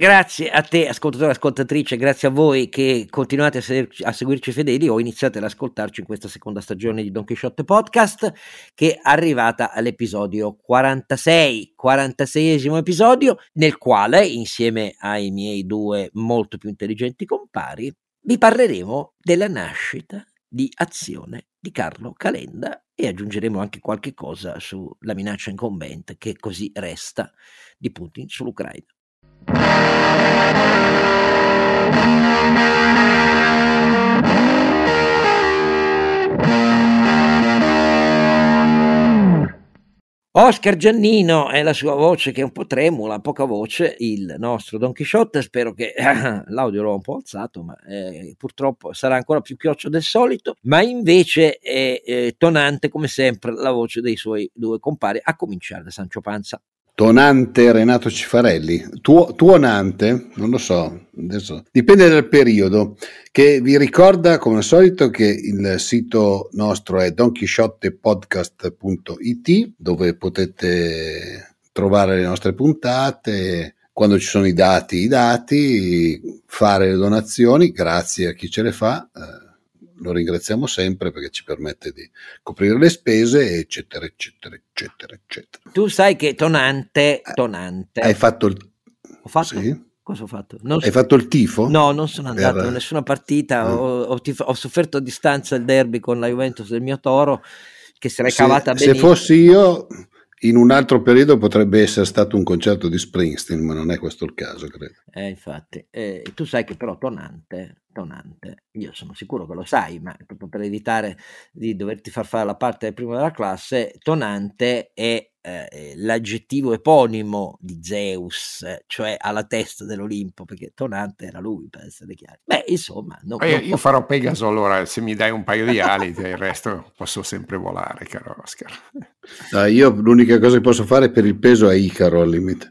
Grazie a te, ascoltatore e ascoltatrice, grazie a voi che continuate a, seguirci, a seguirci fedeli o iniziate ad ascoltarci in questa seconda stagione di Don Quixote Podcast che è arrivata all'episodio 46, 46esimo episodio nel quale insieme ai miei due molto più intelligenti compari vi parleremo della nascita di azione di Carlo Calenda e aggiungeremo anche qualche cosa sulla minaccia incombente che così resta di Putin sull'Ucraina. Oscar Giannino è la sua voce che è un po' tremula, poca voce, il nostro Don Chisciotte, spero che l'audio l'ho un po' alzato, ma eh, purtroppo sarà ancora più chioccio del solito, ma invece è eh, tonante come sempre la voce dei suoi due compari, a cominciare da Sancio Panza. Tonante Renato Cifarelli, Tuo, tuonante, non lo so, adesso dipende dal periodo, che vi ricorda come al solito che il sito nostro è donchisciottepodcast.it dove potete trovare le nostre puntate, quando ci sono i dati, i dati, fare le donazioni, grazie a chi ce le fa. Eh, lo ringraziamo sempre perché ci permette di coprire le spese, eccetera, eccetera, eccetera, eccetera. Tu sai che tonante, eh, tonante. Hai fatto il... Ho fatto? Sì. Cosa ho fatto? Non Hai fatto il tifo? No, non sono andato a nessuna partita, no. ho, ho, tifo, ho, sofferto a distanza il derby con la Juventus del mio Toro, che si era cavata bene. Se fossi io, in un altro periodo potrebbe essere stato un concerto di Springsteen, ma non è questo il caso, credo. Eh, infatti, eh, tu sai che però Tonante, Tonante, io sono sicuro che lo sai, ma proprio per evitare di doverti far fare la parte del primo della classe, Tonante è eh, l'aggettivo eponimo di Zeus, cioè alla testa dell'Olimpo, perché Tonante era lui, per essere chiari. Beh, insomma... Non, io, io farò Pegaso allora, se mi dai un paio di ali, il resto posso sempre volare, caro Oscar. Ah, io l'unica cosa che posso fare per il peso è Icaro al limite.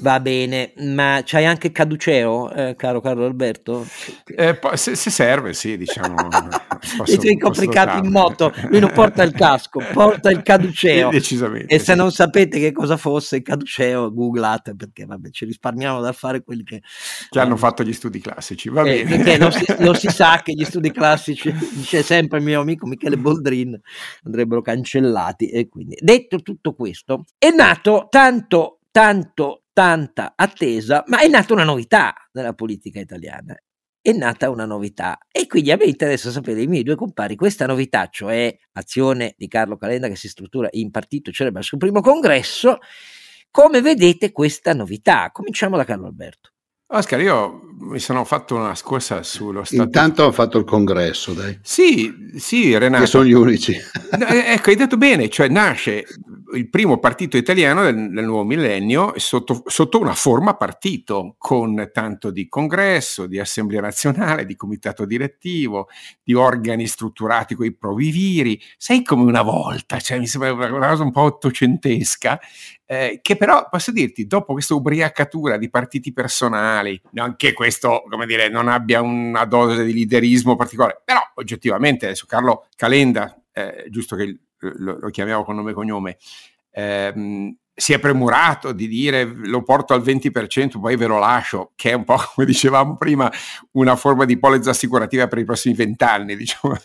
Va bene, ma c'hai anche Caduceo, eh, caro Carlo Alberto? Eh, se, se, serve, sì, diciamo. I tuoi copricapi in moto, lui non porta il casco, porta il Caduceo. Decisamente. E se sì. non sapete che cosa fosse il Caduceo, googlate perché vabbè, ci risparmiamo da fare quelli che... Che hanno fatto gli studi classici, va eh, bene. Lo si, lo si sa che gli studi classici, dice sempre il mio amico Michele Boldrin, andrebbero cancellati. E quindi, detto tutto questo, è nato tanto tanto tanta attesa, ma è nata una novità nella politica italiana. È nata una novità e quindi a me interessa sapere i miei due compari questa novità, cioè azione di Carlo Calenda che si struttura in partito, celebra il suo primo congresso. Come vedete questa novità? Cominciamo da Carlo Alberto. Oscar, io mi sono fatto una scorsa sullo Stato. Intanto ho fatto il congresso, dai. Sì, sì, Renato. Che sono gli unici. ecco, hai detto bene, cioè nasce il primo partito italiano del, del nuovo millennio sotto, sotto, una forma partito, con tanto di congresso, di assemblea nazionale, di comitato direttivo, di organi strutturati con i proviviri. Sei come una volta, cioè mi sembra una cosa un po' ottocentesca, eh, che però posso dirti, dopo questa ubriacatura di partiti personali, anche questo, come dire, non abbia una dose di liderismo particolare, però oggettivamente adesso Carlo Calenda, eh, giusto che lo, lo, chiamiamo con nome e cognome, ehm, si è premurato di dire lo porto al 20%, poi ve lo lascio, che è un po' come dicevamo prima, una forma di polizza assicurativa per i prossimi vent'anni. Diciamo.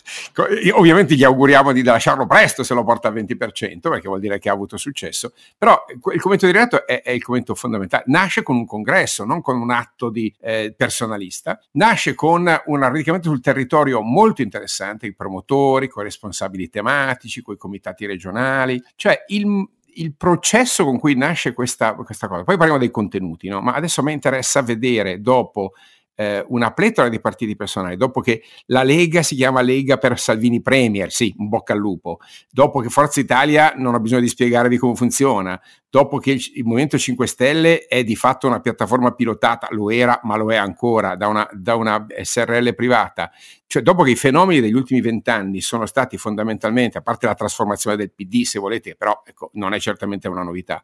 Ovviamente gli auguriamo di lasciarlo presto se lo porta al 20%, perché vuol dire che ha avuto successo. Però il commento di Renato è, è il commento fondamentale. Nasce con un congresso, non con un atto di eh, personalista, nasce con un radicamento sul territorio molto interessante, i promotori, con i responsabili tematici, con i comitati regionali, cioè il, il processo con cui nasce questa, questa cosa. Poi parliamo dei contenuti, no? ma adesso mi interessa vedere dopo eh, una pletora di partiti personali, dopo che la Lega si chiama Lega per Salvini Premier, sì, un bocca al lupo, dopo che Forza Italia non ha bisogno di spiegarvi come funziona, dopo che il, Movimento 5 Stelle è di fatto una piattaforma pilotata, lo era, ma lo è ancora, da una, da una SRL privata, cioè dopo che i fenomeni degli ultimi vent'anni sono stati fondamentalmente, a parte la trasformazione del PD, se volete, però ecco, non è certamente una novità,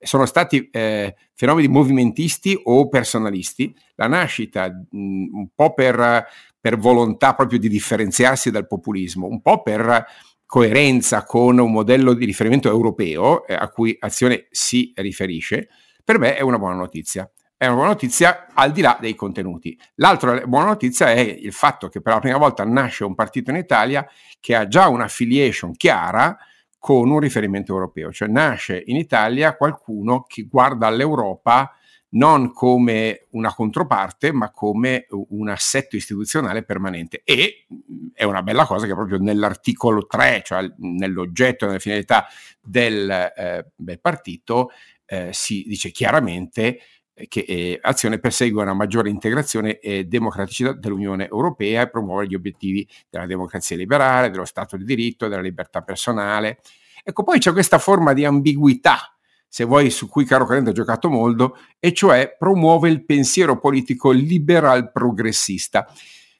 sono stati eh, fenomeni movimentisti o personalisti, la nascita mh, un po' per, per, volontà proprio di differenziarsi dal populismo, un po' per coerenza con un modello di riferimento europeo eh, a cui Azione si riferisce, per me è una buona notizia. è una buona notizia al di là dei contenuti. L'altra buona notizia è il fatto che per la prima volta nasce un partito in Italia che ha già un'affiliation chiara con un riferimento europeo, cioè nasce in Italia qualcuno che guarda all'Europa non come una controparte, ma come un assetto istituzionale permanente. E mm, è una bella cosa che proprio nell'articolo 3, cioè nell'oggetto, nelle finalità del, eh, del partito, eh, si dice chiaramente che eh, Azione persegue una maggiore integrazione e democraticità dell'Unione Europea e promuove gli obiettivi della democrazia liberale, dello Stato di diritto, della libertà personale. Ecco, poi c'è questa forma di ambiguità se vuoi, su cui Caro Calenda ha giocato molto, e cioè promuove il pensiero politico liberal progressista,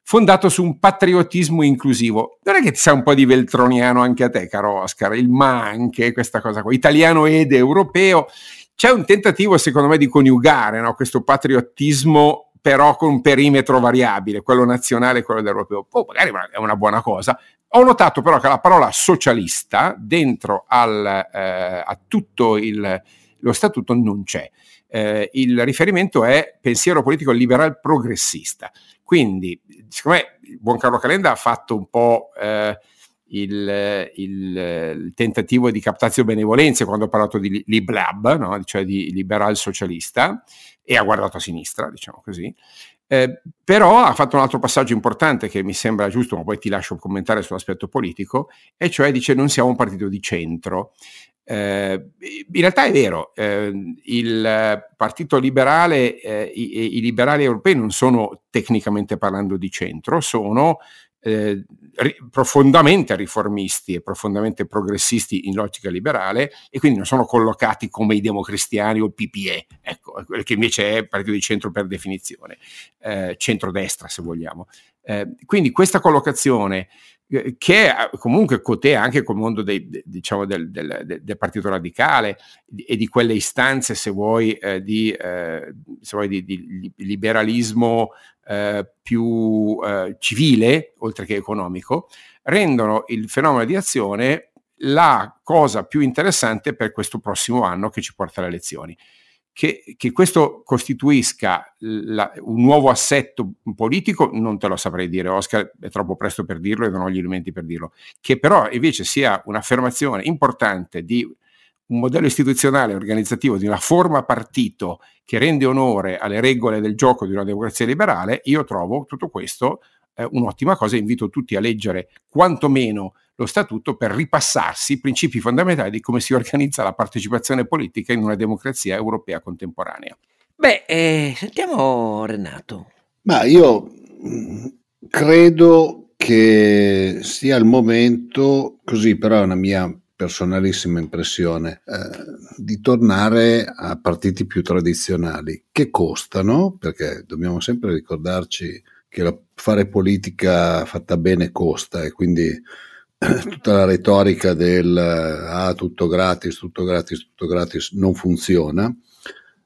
fondato su un patriottismo inclusivo. Non è che ti sa un po' di veltroniano anche a te, caro Oscar, il ma anche, questa cosa qua, italiano ed europeo. C'è un tentativo, secondo me, di coniugare no, questo patriottismo però con un perimetro variabile, quello nazionale e quello europeo. Oh, magari è una buona cosa, ho notato però che la parola socialista dentro al, eh, a tutto il, lo statuto non c'è. Eh, il riferimento è pensiero politico liberal progressista. Quindi, secondo me, il buon Carlo Calenda ha fatto un po' eh, il, il, il, tentativo di captazio benevolenze quando ha parlato di Liblab, no? cioè di liberal socialista, e ha guardato a sinistra, diciamo così. Eh, però ha fatto un altro passaggio importante che mi sembra giusto, ma poi ti lascio commentare sull'aspetto politico, e cioè dice non siamo un partito di centro. Eh, in realtà è vero, eh, il Partito Liberale, eh, i, i, liberali europei non sono tecnicamente parlando di centro, sono eh, ri- profondamente riformisti e profondamente progressisti in logica liberale e quindi non sono collocati come i democristiani o il PPE, ecco, che invece è partito di centro per definizione, eh, centrodestra se vogliamo. Eh, quindi questa collocazione eh, che comunque cotea anche col mondo dei, diciamo, del, del, del, partito radicale e di quelle istanze, se vuoi, eh, di, eh, se vuoi di, di, liberalismo eh, più eh, civile, oltre che economico, rendono il fenomeno di azione la cosa più interessante per questo prossimo anno che ci porta alle elezioni. Che, che, questo costituisca la, un nuovo assetto politico non te lo saprei dire, Oscar, è troppo presto per dirlo e non ho gli elementi per dirlo, che però invece sia un'affermazione importante di un modello istituzionale organizzativo di una forma partito che rende onore alle regole del gioco di una democrazia liberale, io trovo tutto questo eh, un'ottima cosa e invito tutti a leggere quantomeno lo statuto per ripassarsi i principi fondamentali di come si organizza la partecipazione politica in una democrazia europea contemporanea. Beh, eh, sentiamo Renato. Ma io mm, credo che sia il momento, così però è una mia personalissima impressione, eh, di tornare a partiti più tradizionali che costano, perché dobbiamo sempre ricordarci che la, fare politica fatta bene costa e quindi tutta la retorica del ah, tutto gratis, tutto gratis, tutto gratis non funziona.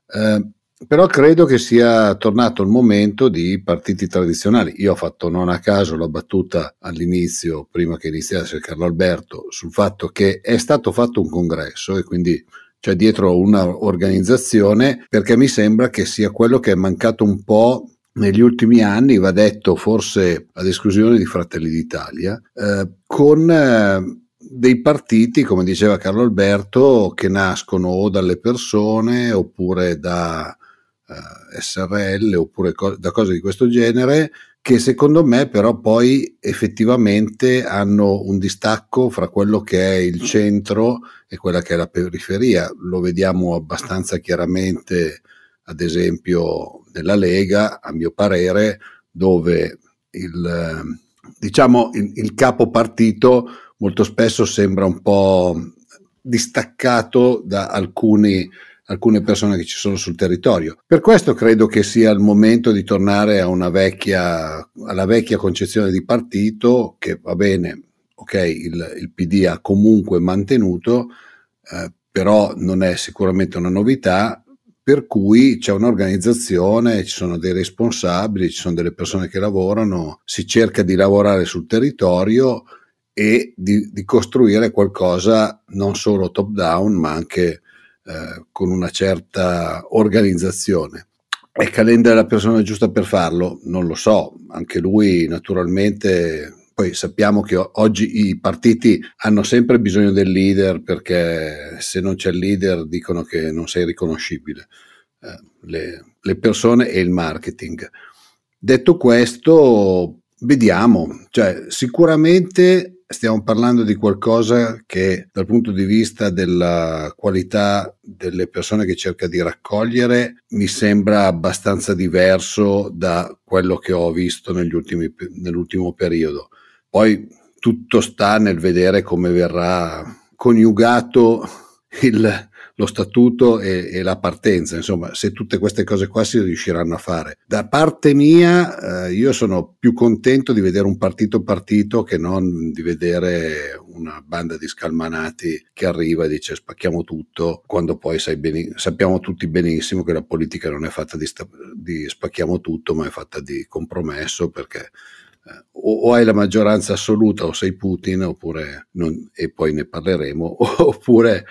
Eh, però credo che sia tornato il momento di partiti tradizionali. Io ho fatto non a caso la battuta all'inizio, prima che iniziasse Carlo Alberto, sul fatto che è stato fatto un congresso e quindi c'è dietro un'organizzazione perché mi sembra che sia quello che è mancato un po' negli ultimi anni, va detto forse ad esclusione di Fratelli d'Italia, eh, con eh, dei partiti, come diceva Carlo Alberto, che nascono o dalle persone oppure da eh, SRL oppure co- da cose di questo genere che secondo me però poi effettivamente hanno un distacco fra quello che è il centro e quella che è la periferia. Lo vediamo abbastanza chiaramente, ad esempio, nella Lega, a mio parere, dove il, diciamo, il, il capo partito molto spesso sembra un po' distaccato da alcuni alcune persone che ci sono sul territorio. Per questo credo che sia il momento di tornare a una vecchia, alla vecchia concezione di partito che va bene, ok, il, il PD ha comunque mantenuto, eh, però non è sicuramente una novità, per cui c'è un'organizzazione, ci sono dei responsabili, ci sono delle persone che lavorano, si cerca di lavorare sul territorio e di, di costruire qualcosa non solo top down ma anche eh, con una certa organizzazione. è Calenda la persona giusta per farlo? Non lo so, anche lui naturalmente poi sappiamo che oggi i partiti hanno sempre bisogno del leader perché se non c'è il leader dicono che non sei riconoscibile. Eh, le, le, persone e il marketing. Detto questo, vediamo, cioè, sicuramente stiamo parlando di qualcosa che dal punto di vista della qualità delle persone che cerca di raccogliere mi sembra abbastanza diverso da quello che ho visto ultimi, nell'ultimo periodo. Poi tutto sta nel vedere come verrà coniugato il, lo statuto e, e, la partenza, insomma, se tutte queste cose qua si riusciranno a fare. Da parte mia, eh, io sono più contento di vedere un partito partito che non di vedere una banda di scalmanati che arriva e dice spacchiamo tutto, quando poi beni- sappiamo tutti benissimo che la politica non è fatta di, sta- di spacchiamo tutto, ma è fatta di compromesso perché eh, o, hai la maggioranza assoluta o sei Putin, oppure non, e poi ne parleremo, oppure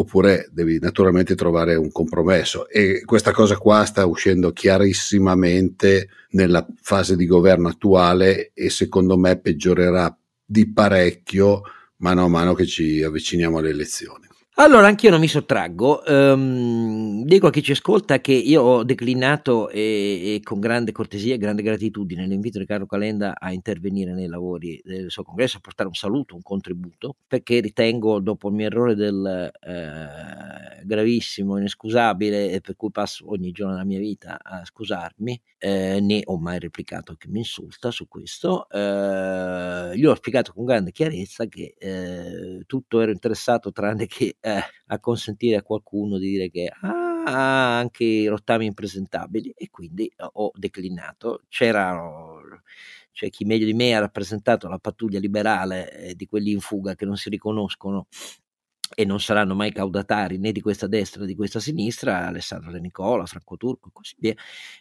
oppure devi naturalmente trovare un compromesso e questa cosa qua sta uscendo chiarissimamente nella fase di governo attuale e secondo me peggiorerà di parecchio mano a mano che ci avviciniamo alle elezioni. Allora, anch'io non mi sottraggo. Um, dico a chi ci ascolta che io ho declinato e, e, con grande cortesia e grande gratitudine l'invito di Carlo Calenda a intervenire nei lavori del suo congresso, a portare un saluto, un contributo, perché ritengo, dopo il mio errore del eh, gravissimo, inescusabile, e per cui passo ogni giorno della mia vita a scusarmi, eh, né ho mai replicato che mi insulta su questo, eh, gli ho spiegato con grande chiarezza che eh, tutto ero interessato tranne che eh, a consentire a qualcuno di dire che ah, anche i rottami impresentabili e quindi ho declinato. C'era cioè chi meglio di me ha rappresentato la pattuglia liberale eh, di quelli in fuga che non si riconoscono e non saranno mai caudatari né di questa destra né di questa sinistra, Alessandro De Nicola, Franco Turco e così via,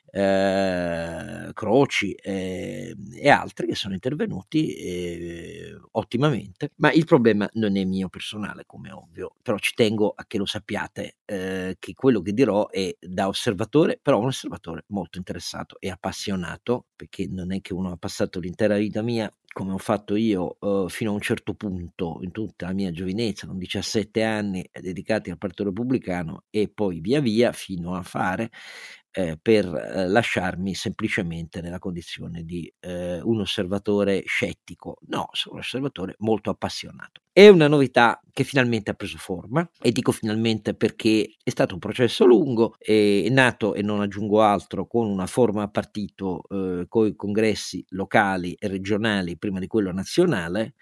eh, Croci eh, e altri che sono intervenuti eh, ottimamente, ma il problema non è mio personale come ovvio, però ci tengo a che lo sappiate eh, che quello che dirò è da osservatore, però un osservatore molto interessato e appassionato, perché non è che uno ha passato l'intera vita mia come ho fatto io uh, fino a un certo punto in tutta la mia giovinezza, con 17 anni dedicati al Partito Repubblicano e poi via via fino a fare eh, per eh, lasciarmi semplicemente nella condizione di eh, un osservatore scettico. No, sono un osservatore molto appassionato. È una novità che finalmente ha preso forma e dico finalmente perché è stato un processo lungo, è nato e non aggiungo altro con una forma a partito eh, con i congressi locali e regionali prima di quello nazionale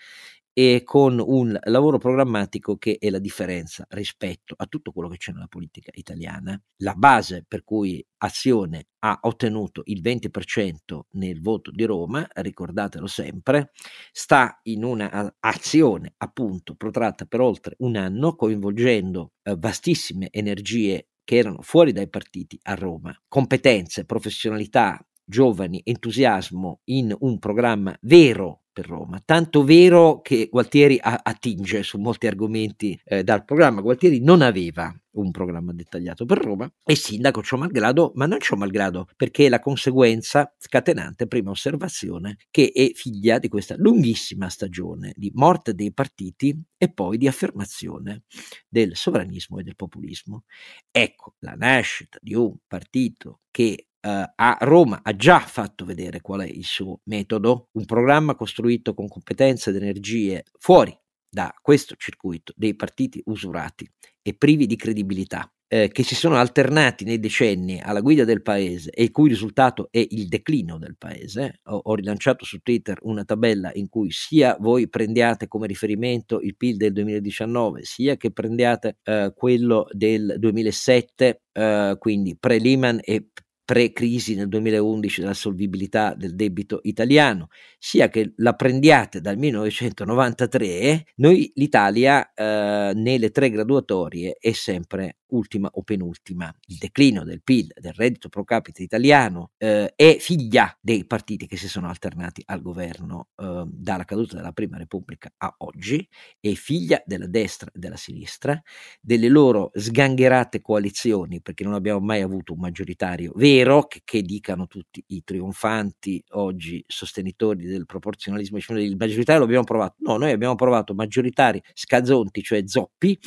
e con un lavoro programmatico che è la differenza rispetto a tutto quello che c'è nella politica italiana. La base per cui Azione ha ottenuto il 20% nel voto di Roma, ricordatelo sempre, sta in un'azione appunto protratta per oltre un anno, coinvolgendo eh, vastissime energie che erano fuori dai partiti a Roma, competenze, professionalità, giovani, entusiasmo in un programma vero per Roma, tanto vero che Gualtieri a- attinge su molti argomenti eh, dal programma. Gualtieri non aveva un programma dettagliato per Roma e sindaco ciò malgrado, ma non ciò malgrado, perché è la conseguenza scatenante, prima osservazione, che è figlia di questa lunghissima stagione di morte dei partiti e poi di affermazione del sovranismo e del populismo. Ecco la nascita di un partito che eh, a Roma ha già fatto vedere qual è il suo metodo, un programma costruito con competenze ed energie fuori da questo circuito dei partiti usurati e privi di credibilità. Eh, che si sono alternati nei decenni alla guida del paese e il cui risultato è il declino del paese. Ho, ho, rilanciato su Twitter una tabella in cui sia voi prendiate come riferimento il PIL del 2019, sia che prendiate eh, quello del 2007, eh, quindi pre-Lehman e pre-crisi nel 2011 della solvibilità del debito italiano, sia che la prendiate dal 1993, noi l'Italia eh, nelle tre graduatorie è sempre ultima o penultima. Il declino del PIL, del reddito pro capite italiano, eh, è figlia dei partiti che si sono alternati al governo eh, dalla caduta della Prima Repubblica a oggi, è figlia della destra e della sinistra, delle loro sgangherate coalizioni, perché non abbiamo mai avuto un maggioritario vero, che, che dicano tutti i trionfanti oggi sostenitori del proporzionalismo, il maggioritario lo abbiamo provato. No, noi abbiamo provato maggioritari scazzonti, cioè zoppi,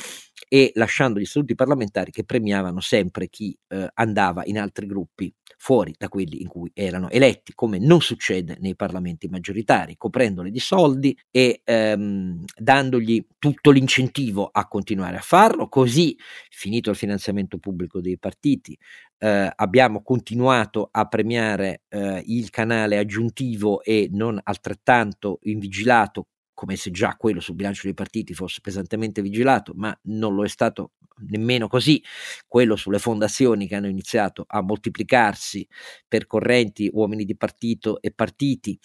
e lasciando gli statuti parlamentari che premiavano sempre chi eh, andava in altri gruppi fuori da quelli in cui erano eletti, come non succede nei parlamenti maggioritari, coprendoli di soldi e ehm, dandogli tutto l'incentivo a continuare a farlo. Così, finito il finanziamento pubblico dei partiti, eh, abbiamo continuato a premiare eh, il canale aggiuntivo e non altrettanto invigilato come se già quello sul bilancio dei partiti fosse pesantemente vigilato, ma non lo è stato nemmeno così, quello sulle fondazioni che hanno iniziato a moltiplicarsi per correnti, uomini di partito e partiti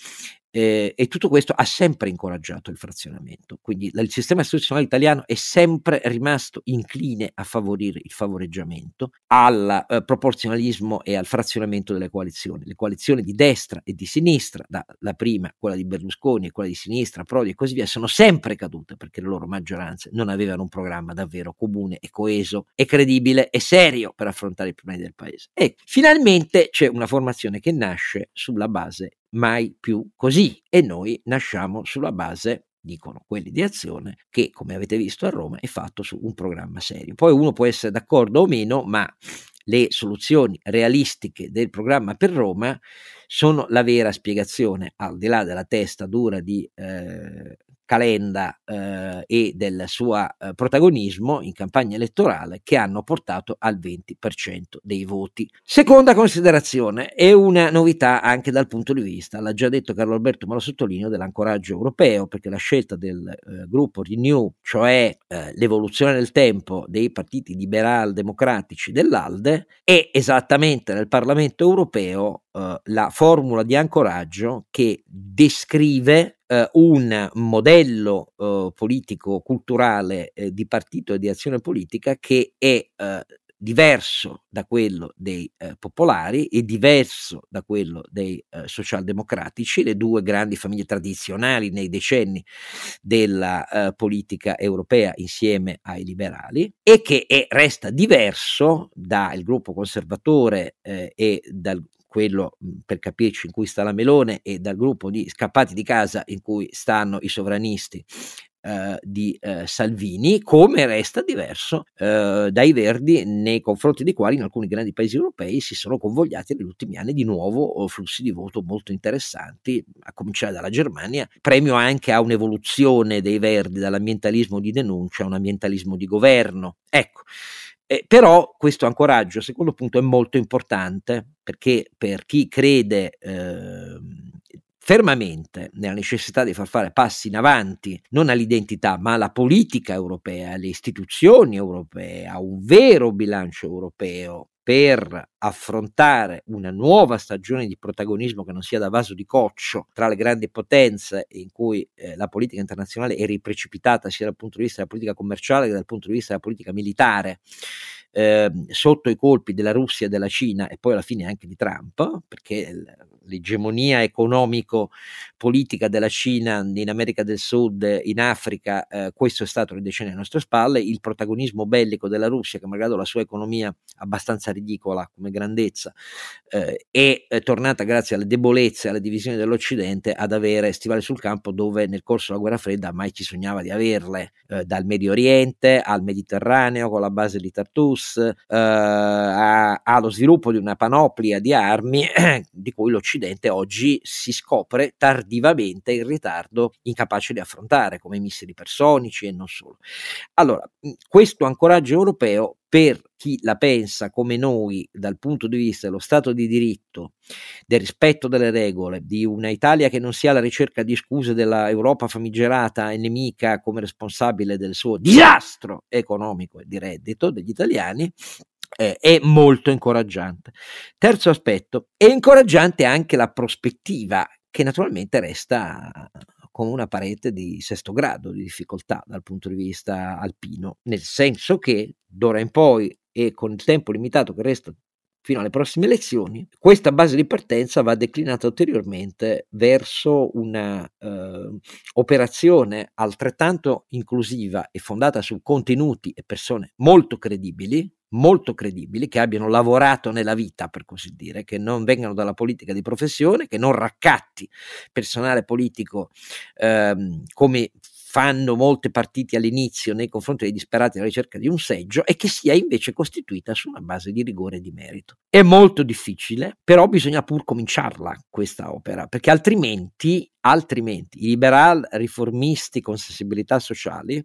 eh, e tutto questo ha sempre incoraggiato il frazionamento. Quindi il sistema istituzionale italiano è sempre rimasto incline a favorire il favoreggiamento, al eh, proporzionalismo e al frazionamento delle coalizioni. Le coalizioni di destra e di sinistra, da, la prima, quella di Berlusconi e quella di sinistra, Prodi e così via, sono sempre cadute perché le loro maggioranze non avevano un programma davvero comune e coeso e credibile e serio per affrontare i problemi del paese. E finalmente c'è una formazione che nasce sulla base mai più così e noi nasciamo sulla base dicono quelli di azione, che come avete visto a Roma è fatto su un programma serio. Poi uno può essere d'accordo o meno, ma le soluzioni realistiche del programma per Roma sono la vera spiegazione, al di là della testa dura di eh, Calenda eh, e del suo eh, protagonismo in campagna elettorale che hanno portato al 20% dei voti. Seconda considerazione, è una novità anche dal punto di vista, l'ha già detto Carlo Alberto, ma lo sottolineo, dell'ancoraggio europeo, perché la scelta del eh, gruppo Renew, cioè eh, l'evoluzione nel tempo dei partiti liberal democratici dell'ALDE, è esattamente nel Parlamento europeo eh, la formula di ancoraggio che descrive eh, un modello eh, politico culturale eh, di partito e di azione politica che è eh, diverso da quello dei eh, popolari e diverso da quello dei eh, socialdemocratici, le due grandi famiglie tradizionali nei decenni della politica europea insieme ai liberali e che è, resta diverso dal gruppo conservatore e dal quello mhmm, per capirci in cui sta la Melone e dal gruppo di scappati di casa in cui stanno i sovranisti Uh, di uh, Salvini, come resta diverso uh, dai Verdi nei confronti dei quali in alcuni grandi paesi europei si sono convogliati negli ultimi anni di nuovo flussi di voto molto interessanti, a cominciare dalla Germania, premio anche a un'evoluzione dei Verdi dall'ambientalismo di denuncia a un ambientalismo di governo. Ecco. Eh, però questo ancoraggio, secondo punto, è molto importante perché per chi crede eh, fermamente nella necessità di far fare passi in avanti, non all'identità, ma alla politica europea, alle istituzioni europee, a un vero bilancio europeo per affrontare una nuova stagione di protagonismo che non sia da vaso di coccio tra le grandi potenze in cui eh, la politica internazionale è riprecipitata sia dal punto di vista della politica commerciale che dal punto di vista della politica militare eh, sotto i colpi della Russia della Cina e poi alla fine anche di Trump perché l'egemonia economico-politica della Cina in America del Sud, in Africa, eh, questo è stato le decenni alle nostre spalle, il protagonismo bellico della Russia, che malgrado la sua economia abbastanza ridicola come grandezza, eh, è, è tornata grazie alle debolezze alle divisioni dell'Occidente ad avere stivali sul campo dove nel corso della guerra fredda mai ci sognava di averle, eh, dal Medio Oriente al Mediterraneo con la base di Tartus, eh, allo sviluppo di una panoplia di armi di cui l'Occidente l'Occidente oggi si scopre tardivamente in ritardo incapace di affrontare, come i missili personici e non solo. Allora, questo ancoraggio europeo per chi la pensa come noi dal punto di vista dello Stato di diritto, del rispetto delle regole, di una Italia che non sia alla ricerca di scuse dell'Europa famigerata e nemica come responsabile del suo disastro economico e di reddito degli italiani, eh, è molto incoraggiante. Terzo aspetto, è incoraggiante anche la prospettiva che naturalmente resta come una parete di sesto grado di difficoltà dal punto di vista alpino, nel senso che d'ora in poi e con il tempo limitato che resta fino alle prossime elezioni, questa base di partenza va declinata ulteriormente verso una eh, altrettanto inclusiva e fondata su contenuti e persone molto credibili, molto credibili, che abbiano lavorato nella vita, per così dire, che non vengano dalla politica di professione, che non raccatti personale politico ehm, come fanno molti partiti all'inizio nei confronti dei disperati alla ricerca di un seggio e che sia invece costituita su una base di rigore e di merito. È molto difficile, però bisogna pur cominciarla questa opera, perché altrimenti, altrimenti i liberal riformisti con sensibilità sociali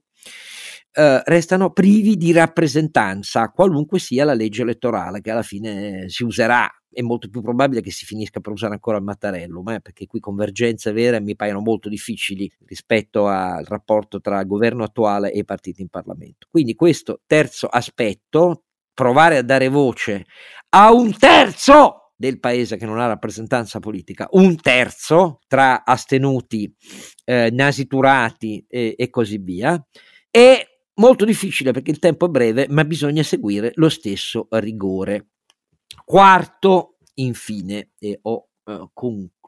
eh, restano privi di rappresentanza, qualunque sia la legge elettorale che alla fine si userà è molto più probabile che si finisca per usare ancora il Mattarello, eh, perché qui convergenze vere mi paiono molto difficili rispetto al rapporto tra governo attuale e partiti in Parlamento. Quindi questo terzo aspetto, provare a dare voce a un terzo del paese che non ha rappresentanza politica, un terzo tra astenuti, eh, nasiturati e, e così via, è molto difficile perché il tempo è breve, ma bisogna seguire lo stesso rigore. Quarto, infine, e ho eh, concluso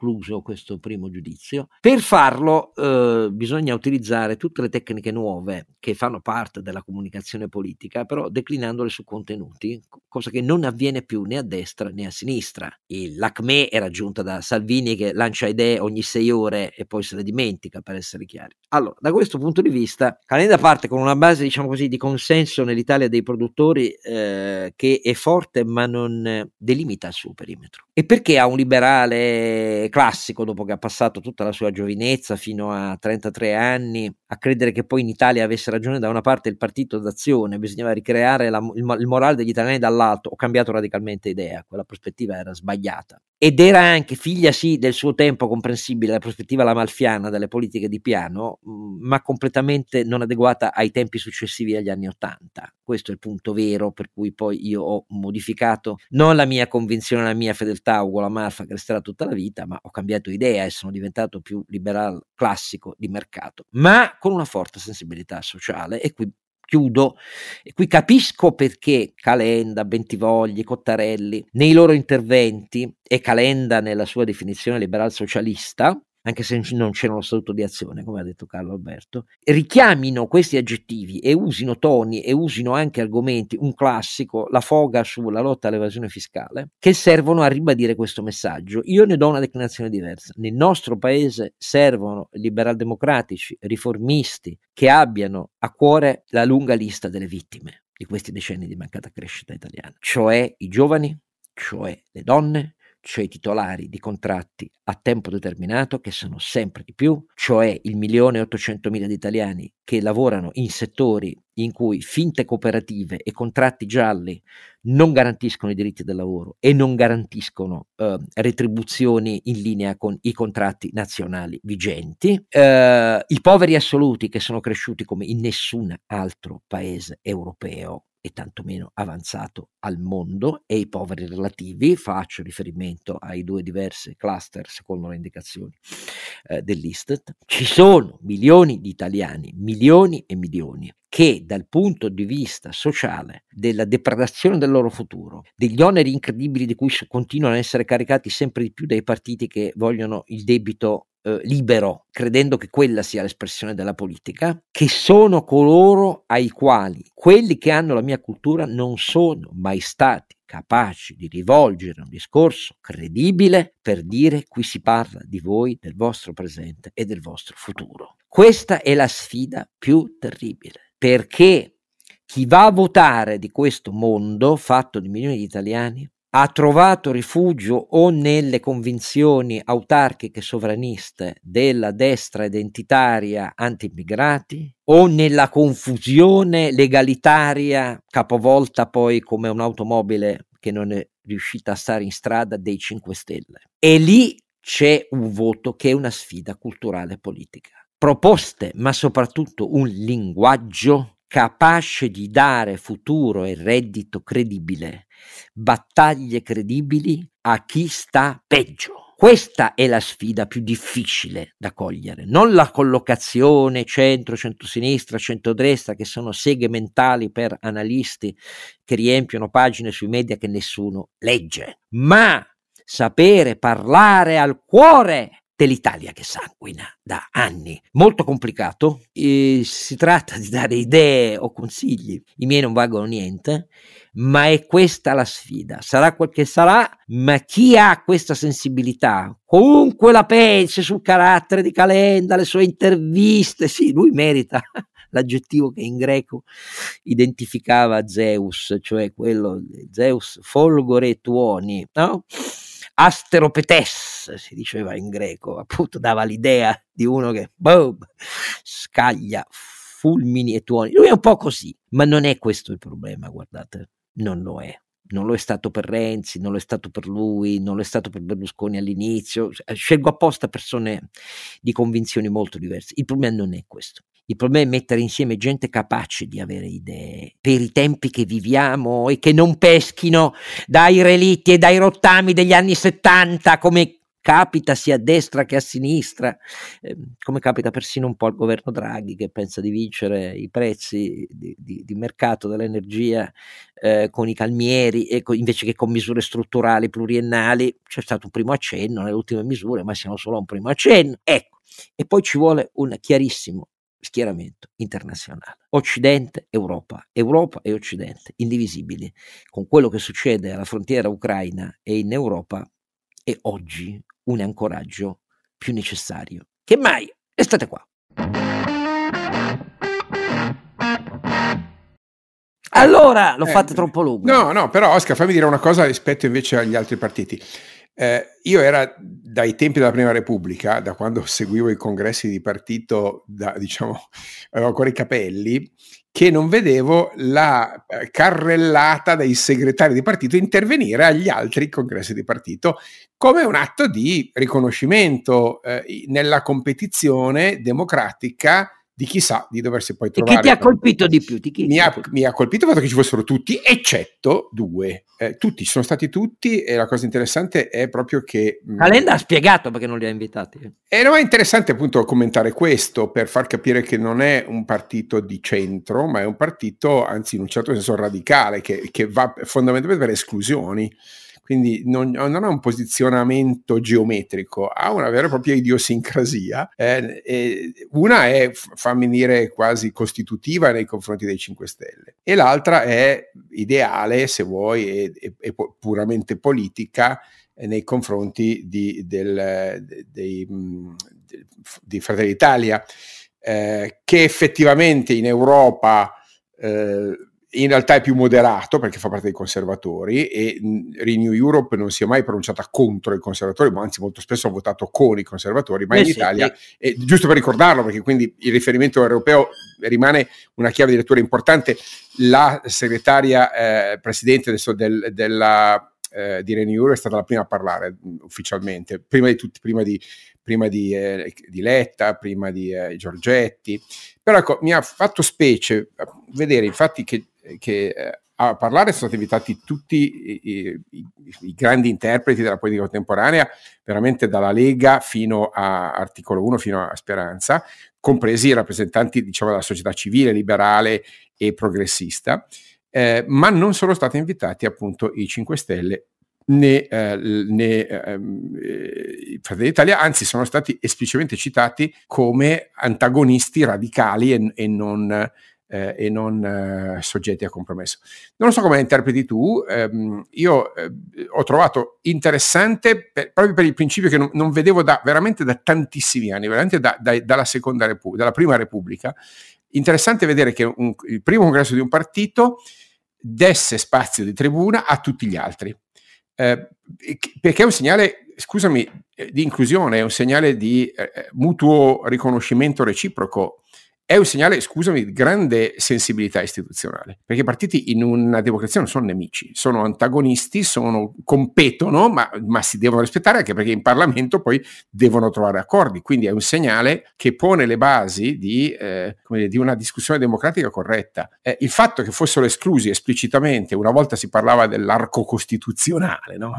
questo primo giudizio, per farlo eh, bisogna utilizzare tutte le tecniche nuove che fanno parte della comunicazione politica, però declinandole su contenuti, cosa che non avviene più né a destra né a sinistra. Il, l'acme è raggiunta da Salvini che lancia idee ogni sei ore e poi se le dimentica, per essere chiari. Allora, da questo punto di vista, Calenda parte con una base, diciamo così, di consenso nell'Italia dei produttori eh, che è forte ma non delimita il suo perimetro. E perché ha un liberale classico, dopo che ha passato tutta la sua giovinezza fino a 33 anni, a credere che poi in Italia avesse ragione da una parte il partito d'azione, bisognava ricreare la, il, il morale degli italiani dall'alto, ho cambiato radicalmente idea, quella prospettiva era sbagliata ed era anche figlia sì del suo tempo comprensibile la prospettiva lamalfiana delle politiche di piano, ma completamente non adeguata ai tempi successivi agli anni Ottanta. Questo è il punto vero per cui poi io ho modificato non la mia convinzione, la mia fedeltà a Ugo Lamalfa che resterà tutta la vita, ma ho cambiato idea e sono diventato più liberal classico di mercato, ma con una forte sensibilità sociale e qui chiudo, e qui capisco perché Calenda, Bentivogli, Cottarelli, nei loro interventi, e Calenda nella sua definizione liberal socialista, anche se non c'era uno statuto di azione, come ha detto Carlo Alberto, richiamino questi aggettivi e usino toni e usino anche argomenti, un classico, la foga sulla lotta all'evasione fiscale, che servono a ribadire questo messaggio. Io ne do una declinazione diversa. Nel nostro paese servono liberal democratici, riformisti, che abbiano a cuore la lunga lista delle vittime di questi decenni di mancata crescita italiana, cioè i giovani, cioè le donne, cioè i titolari di contratti a tempo determinato, che sono sempre di più, cioè il milione e ottocentomila di italiani che lavorano in settori in cui finte cooperative e contratti gialli non garantiscono i diritti del lavoro e non garantiscono eh, retribuzioni in linea con i contratti nazionali vigenti, eh, i poveri assoluti che sono cresciuti come in nessun altro paese europeo e tantomeno avanzato al mondo e i poveri relativi, faccio riferimento ai due diversi cluster secondo le indicazioni eh, dell'Istat, ci sono milioni di italiani, milioni e milioni che dal punto di vista sociale, della depredazione del loro futuro, degli oneri incredibili di cui continuano a essere caricati sempre di più dai partiti che vogliono il debito eh, libero, credendo che quella sia l'espressione della politica, che sono coloro ai quali quelli che hanno la mia cultura non sono mai stati capaci di rivolgere un discorso credibile per dire qui si parla di voi, del vostro presente e del vostro futuro. Questa è la sfida più terribile, perché chi va a votare di questo mondo fatto di milioni di italiani ha trovato rifugio o nelle convinzioni autarchiche sovraniste della destra identitaria anti-immigrati o nella confusione legalitaria capovolta poi come un'automobile che non è riuscita a stare in strada dei 5 Stelle. E lì c'è un voto che è una sfida culturale e politica. Proposte, ma soprattutto un linguaggio capace di dare futuro e reddito credibile battaglie credibili a chi sta peggio. Questa è la sfida più difficile da cogliere, non la collocazione centro, centrosinistra, centrodestra, che sono seghe mentali per analisti che riempiono pagine sui media che nessuno legge, ma sapere parlare al cuore dell'Italia che sanguina da anni. Molto complicato, si tratta di dare idee o consigli, i miei non valgono niente, ma è questa la sfida. Sarà quel che sarà, ma chi ha questa sensibilità, comunque la pensi sul carattere di Calenda, le sue interviste, sì, lui merita l'aggettivo che in greco identificava Zeus, cioè quello Zeus folgore tuoni, no? Asteropetes si diceva in greco, appunto dava l'idea di uno che boom, scaglia fulmini e tuoni. Lui è un po' così, ma non è questo il problema, guardate, non lo è. Non lo è stato per Renzi, non lo è stato per lui, non lo è stato per Berlusconi all'inizio. Scelgo apposta persone di convinzioni molto diverse. Il problema non è questo. Il problema è mettere insieme gente capace di avere idee per i tempi che viviamo e che non peschino dai relitti e dai rottami degli anni 70 come capita sia a destra che a sinistra, eh, come capita persino un po' al governo Draghi che pensa di vincere i prezzi di, di, di mercato dell'energia eh, con i calmieri co- invece che con misure strutturali pluriennali. C'è stato un primo accenno nelle ultime misure, ma siamo solo a un primo accenno. Ecco, e poi ci vuole un chiarissimo schieramento internazionale. Occidente, Europa, Europa e Occidente, indivisibili. Con quello che succede alla frontiera ucraina e in Europa è oggi un ancoraggio più necessario che mai. Restate qua. Allora, l'ho eh, fatta troppo lungo. No, no, però Oscar, fammi dire una cosa rispetto invece agli altri partiti. Eh, io era dai tempi della Prima Repubblica, da quando seguivo i congressi di partito, da, diciamo, avevo ancora i capelli, che non vedevo la eh, carrellata dei segretari di partito intervenire agli altri congressi di partito come un atto di riconoscimento eh, nella competizione democratica di chissà di doversi poi trovare. E chi ti ha colpito di più? Di mi, ha, mi, ha, colpito il fatto che ci fossero tutti, eccetto due. Eh, tutti, ci sono stati tutti e la cosa interessante è proprio che... Mm, Calenda ha spiegato perché non li ha invitati. E no, è interessante appunto commentare questo per far capire che non è un partito di centro, ma è un partito, anzi in un certo senso radicale, che, che va fondamentalmente per esclusioni quindi non, non, ha un posizionamento geometrico, ha una vera e propria idiosincrasia. Eh, una è, fammi dire, quasi costitutiva nei confronti dei 5 Stelle e l'altra è ideale, se vuoi, e, e, puramente politica eh, nei confronti di, del, dei, di Fratelli d'Italia, eh, che effettivamente in Europa eh, in realtà è più moderato perché fa parte dei conservatori e Renew Europe non si è mai pronunciata contro i conservatori, ma anzi molto spesso ha votato con i conservatori, ma eh in sì, Italia, sì. E, giusto per ricordarlo, perché quindi il riferimento europeo rimane una chiave di lettura importante, la segretaria eh, presidente del, del, della, eh, di Renew Europe è stata la prima a parlare ufficialmente, prima di tutti, prima di, prima di, eh, di Letta, prima di eh, Giorgetti, però ecco, mi ha fatto specie vedere infatti che che eh, a parlare sono stati invitati tutti i, i, i, grandi interpreti della politica contemporanea, veramente dalla Lega fino a Articolo 1, fino a Speranza, compresi i rappresentanti diciamo, della società civile, liberale e progressista, eh, ma non sono stati invitati appunto i 5 Stelle né, eh, né ehm, eh, Fratelli d'Italia, anzi sono stati esplicitamente citati come antagonisti radicali e, e non eh, e non eh, soggetti a compromesso. Non so come la interpreti tu, ehm, io eh, ho trovato interessante per, proprio per il principio che non, non, vedevo da, veramente da tantissimi anni, veramente da, da, dalla Repubblica, dalla prima Repubblica, interessante vedere che un, il primo congresso di un partito desse spazio di tribuna a tutti gli altri. Eh, perché è un segnale, scusami, eh, di inclusione, è un segnale di eh, mutuo riconoscimento reciproco è un segnale, scusami, di grande sensibilità istituzionale, perché i partiti in una democrazia non sono nemici, sono antagonisti, sono, competono, ma, ma, si devono rispettare anche perché in Parlamento poi devono trovare accordi, quindi è un segnale che pone le basi di, eh, dire, di una discussione democratica corretta. Eh, il fatto che fossero esclusi esplicitamente, una volta si parlava dell'arco costituzionale, no?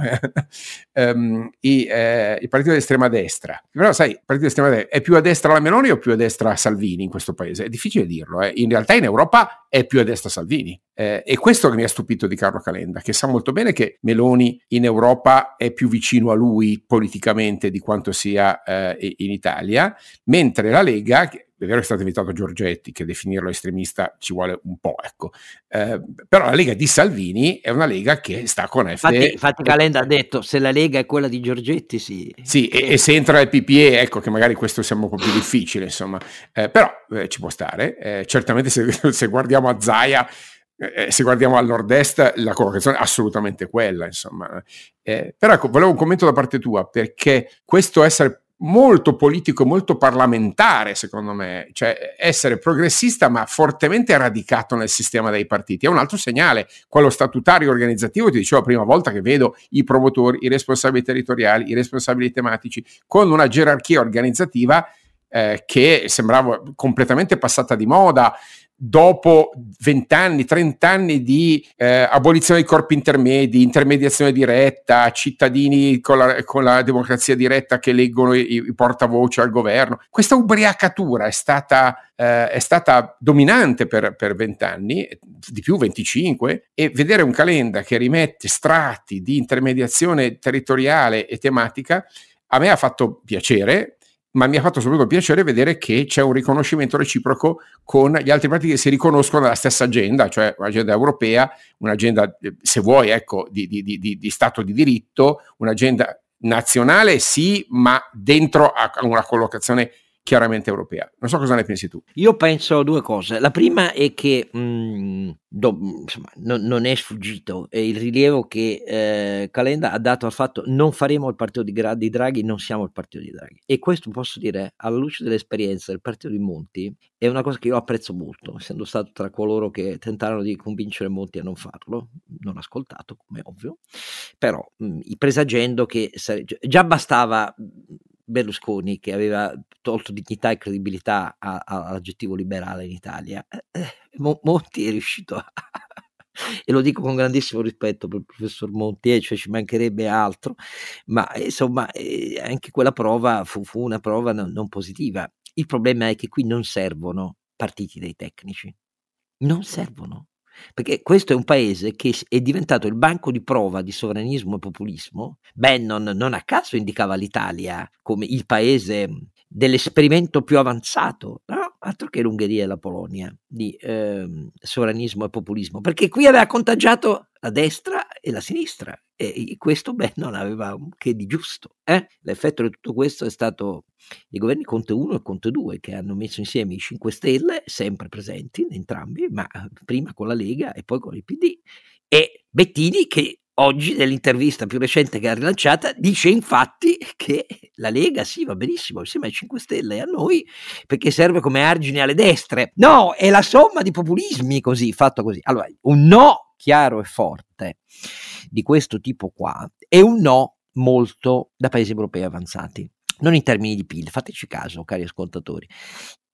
um, i, eh, il partito dell'estrema destra, però sai, il partito dell'estrema destra è più a destra la Meloni o più a destra Salvini in questo paese? paese. È difficile dirlo, eh. in realtà in Europa è più a destra Salvini. Eh, e questo che mi ha stupito di Carlo Calenda, che sa molto bene che Meloni in Europa è più vicino a lui politicamente di quanto sia eh, in Italia, mentre la Lega, è vero che è stato invitato Giorgetti, che definirlo estremista ci vuole un po', ecco. Eh, però la Lega di Salvini è una Lega che sta con FD. Infatti, infatti Calenda ha detto, se la Lega è quella di Giorgetti, sì. Sì, e, e se entra il PPE, ecco che magari questo sembra un po' più difficile, insomma. Eh, però eh, ci può stare. Eh, certamente se, se guardiamo a Zaia eh, se guardiamo al nord-est la collocazione è assolutamente quella, insomma. Eh, però ecco, volevo un commento da parte tua, perché questo essere molto politico, molto parlamentare, secondo me, cioè essere progressista ma fortemente radicato nel sistema dei partiti. È un altro segnale, quello statutario organizzativo, ti dicevo la prima volta che vedo i promotori, i responsabili territoriali, i responsabili tematici, con una gerarchia organizzativa eh, che sembrava completamente passata di moda dopo 20 anni, 30 anni di eh, abolizione dei corpi intermedi, intermediazione diretta, cittadini con la, con la democrazia diretta che leggono i, i, portavoce al governo. Questa ubriacatura è stata, eh, è stata dominante per, per 20 anni, di più 25, e vedere un calenda che rimette strati di intermediazione territoriale e tematica a me ha fatto piacere, ma mi ha fatto soprattutto piacere vedere che c'è un riconoscimento reciproco con gli altri partiti che si riconoscono nella stessa agenda, cioè un'agenda europea, un'agenda, eh, se vuoi, ecco, di, di, di, di Stato di diritto, un'agenda nazionale sì, ma dentro a una collocazione chiaramente europea. Non so cosa ne pensi tu. Io penso due cose. La prima è che mh, mm, do, insomma, no, non è sfuggito è il rilievo che eh, Calenda ha dato al fatto non faremo il partito di, di, Draghi, non siamo il partito di Draghi. E questo posso dire, alla luce dell'esperienza del partito di Monti, è una cosa che io apprezzo molto, essendo stato tra coloro che tentarono di convincere Monti a non farlo, non ascoltato come ovvio, però mh, mm, presagendo che sare- già bastava Berlusconi che aveva tolto dignità e credibilità a, a, all'aggettivo liberale in Italia, eh, eh Monti è riuscito a... e lo dico con grandissimo rispetto per il professor Monti, eh, cioè ci mancherebbe altro, ma insomma anche quella prova fu, fu una prova non, non positiva. Il problema è che qui non servono partiti dei tecnici, non servono perché questo è un paese che è diventato il banco di prova di sovranismo e populismo. Bannon non a caso indicava l'Italia come il paese dell'esperimento più avanzato, no? Altro che l'Ungheria e la Polonia, di eh, sovranismo e populismo, perché qui aveva contagiato la destra e la sinistra e questo beh, non aveva che di giusto. Eh? L'effetto di tutto questo è stato i governi Conte 1 e Conte 2 che hanno messo insieme i 5 Stelle, sempre presenti entrambi, ma prima con la Lega e poi con il PD, e Bettini che oggi nell'intervista più recente che ha rilanciata dice infatti che la Lega sì va benissimo insieme ai 5 Stelle e a noi perché serve come argine alle destre. No è la somma di populismi così fatto così. Allora un no chiaro e forte di questo tipo qua è un no molto da paesi europei avanzati non in termini di PIL fateci caso cari ascoltatori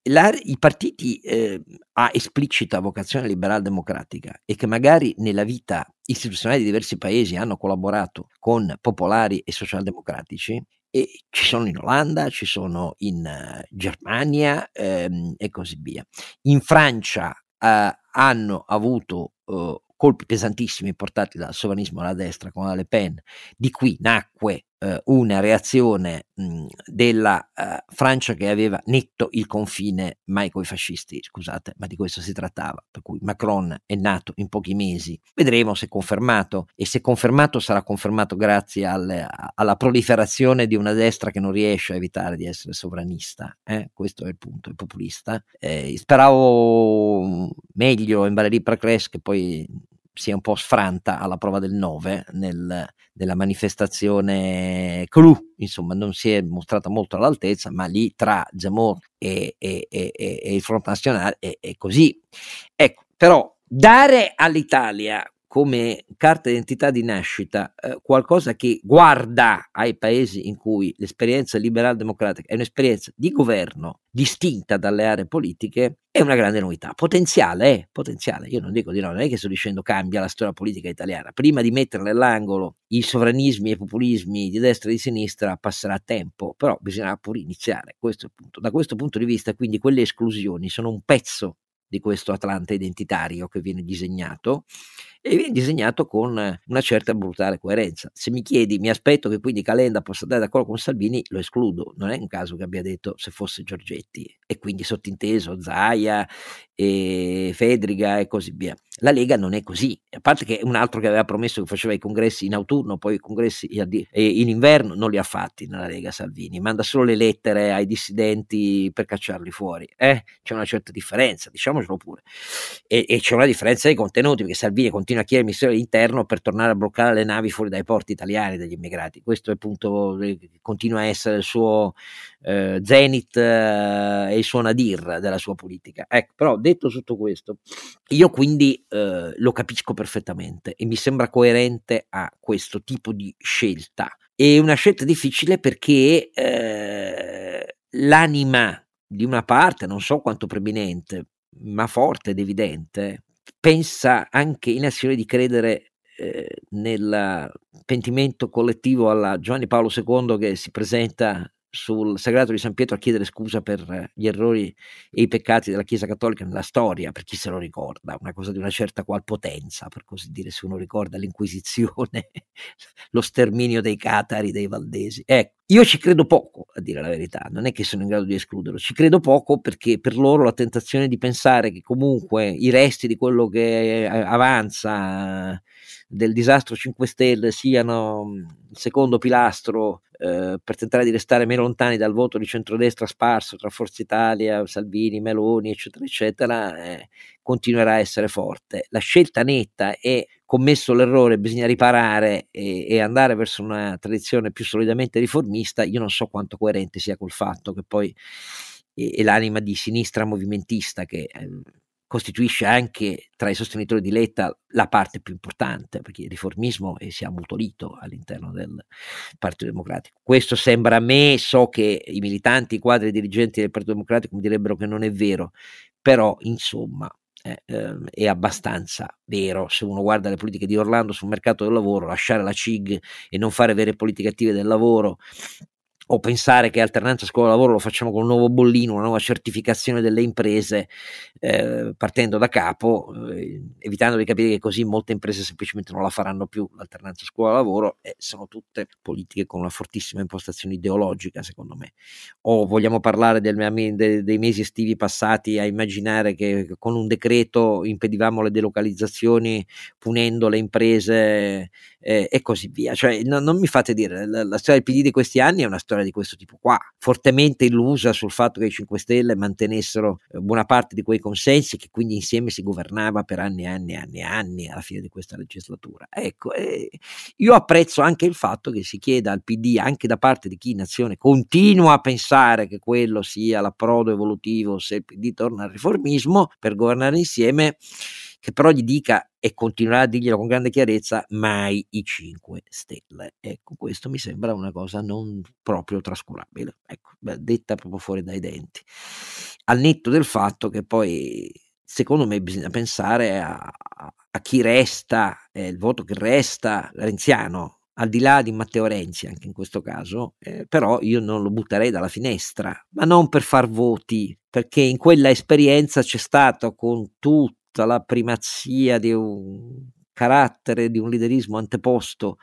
la, i partiti eh, a esplicita vocazione liberal democratica e che magari nella vita istituzionale di diversi paesi hanno collaborato con popolari e socialdemocratici, e ci sono in Olanda, ci sono in uh, Germania ehm, e così via. In Francia uh, hanno avuto uh, colpi pesantissimi portati dal sovranismo alla destra con la Le Pen. Di qui nacque eh, una reazione mh, della eh, Francia che aveva netto il confine mai con i fascisti, scusate, ma di questo si trattava. Per cui Macron è nato in pochi mesi. Vedremo se confermato e se confermato sarà confermato grazie alle, alla proliferazione di una destra che non riesce a evitare di essere sovranista. Eh? Questo è il punto, è populista. Eh, speravo meglio in Valérie Pécresse che poi si è un po' sfranta alla prova del 9 nel, nella manifestazione clou, insomma non si è mostrata molto all'altezza, ma lì tra Zamor e, e, e, e il Front Nazionale è, è così. Ecco, però dare all'Italia come carta d'identità di nascita eh, qualcosa che guarda ai paesi in cui l'esperienza liberal democratica è un'esperienza di governo distinta dalle aree politiche è una grande novità, potenziale, eh, potenziale, io non dico di no, non è che sto dicendo cambia la storia politica italiana, prima di mettere nell'angolo i sovranismi e i populismi di destra e di sinistra passerà tempo, però bisognerà pure iniziare, questo è il punto. Da questo punto di vista quindi quelle esclusioni sono un pezzo di questo Atlante identitario che viene disegnato e viene disegnato con una certa brutale coerenza. Se mi chiedi, mi aspetto che quindi Calenda possa andare d'accordo con Salvini, lo escludo. Non è un caso che abbia detto se fosse Giorgetti e quindi sottinteso Zaia e Fedriga e così via. La Lega non è così, a parte che un altro che aveva promesso che faceva i congressi in autunno, poi i congressi in inverno non li ha fatti nella Lega Salvini, manda solo le lettere ai dissidenti per cacciarli fuori. Eh? C'è una certa differenza, diciamocelo pure. E, e c'è una differenza dei contenuti, perché Salvini continua a chiedere il Ministero dell'Interno per tornare a bloccare le navi fuori dai porti italiani degli immigrati. Questo è appunto, eh, continua a essere il suo eh, zenith eh, e il suo nadir della sua politica. Ecco, però detto tutto questo, io quindi eh, lo capisco perfettamente e mi sembra coerente a questo tipo di scelta. È una scelta difficile perché eh, l'anima di una parte, non so quanto preminente, ma forte ed evidente, pensa anche in azione di credere eh, nel pentimento collettivo alla Giovanni Paolo II che si presenta sul Sagrato di San Pietro a chiedere scusa per gli errori e i peccati della Chiesa Cattolica nella storia, per chi se lo ricorda, una cosa di una certa qual potenza, per così dire, se uno ricorda l'Inquisizione, lo sterminio dei catari, dei valdesi. Ecco, io ci credo poco, a dire la verità, non è che sono in grado di escluderlo, ci credo poco perché per loro la tentazione di pensare che comunque i resti di quello che avanza del disastro 5 Stelle siano il secondo pilastro eh, per tentare di restare meno lontani dal voto di centrodestra sparso tra Forza Italia, Salvini, Meloni, eccetera, eccetera, eh, continuerà a essere forte. La scelta netta è commesso l'errore, bisogna riparare e, e, andare verso una tradizione più solidamente riformista, io non so quanto coerente sia col fatto che poi è, è l'anima di sinistra movimentista che eh, costituisce anche tra i sostenitori di Letta la parte più importante, perché il riformismo si è ammutolito all'interno del Partito Democratico. Questo sembra a me, so che i militanti, i quadri dirigenti del Partito Democratico mi direbbero che non è vero, però insomma eh, ehm, è abbastanza vero se uno guarda le politiche di Orlando sul mercato del lavoro, lasciare la CIG e non fare vere politiche attive del lavoro o pensare che alternanza scuola-lavoro lo facciamo con un nuovo bollino, una nuova certificazione delle imprese eh, partendo da capo, eh, evitando di capire che così molte imprese semplicemente non la faranno più l'alternanza scuola-lavoro e sono tutte politiche con una fortissima impostazione ideologica secondo me. O vogliamo parlare del, de, dei mesi estivi passati a immaginare che con un decreto impedivamo le delocalizzazioni punendo le imprese eh, e così via. Cioè, no, non mi fate dire, la, la storia del PD di questi anni è una storia di questo tipo qua, fortemente illusa sul fatto che i 5 Stelle mantenessero eh, buona parte di quei consensi che quindi insieme si governava per anni e anni e anni e anni alla fine di questa legislatura. Ecco, eh, io apprezzo anche il fatto che si chieda al PD, anche da parte di chi in azione continua a pensare che quello sia l'approdo evolutivo se il PD torna al riformismo per governare insieme che però gli dica e continuerà a dirglielo con grande chiarezza mai i 5 Stelle. Ecco, questo mi sembra una cosa non proprio trascurabile, ecco, detta proprio fuori dai denti. Al netto del fatto che poi secondo me bisogna pensare a, a chi resta, eh, il voto che resta renziano, al di là di Matteo Renzi anche in questo caso, eh, però io non lo butterei dalla finestra, ma non per far voti, perché in quella esperienza c'è stato con tutti tutta la primazia di un carattere, di un liderismo anteposto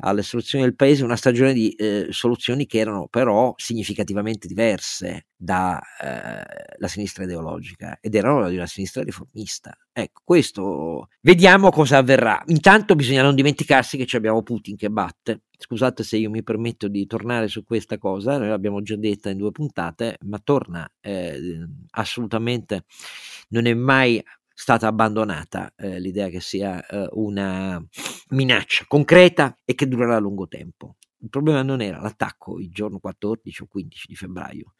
alle soluzioni del paese, una stagione di eh, soluzioni che erano però significativamente diverse dalla eh, sinistra ideologica ed erano di una sinistra riformista. Ecco, questo vediamo cosa avverrà. Intanto bisogna non dimenticarsi che abbiamo Putin che batte. Scusate se io mi permetto di tornare su questa cosa, noi l'abbiamo già detta in due puntate, ma torna eh, assolutamente, non è mai stata abbandonata eh, l'idea che sia eh, una minaccia concreta e che durerà a lungo tempo. Il problema non era l'attacco il giorno 14 o 15 di febbraio,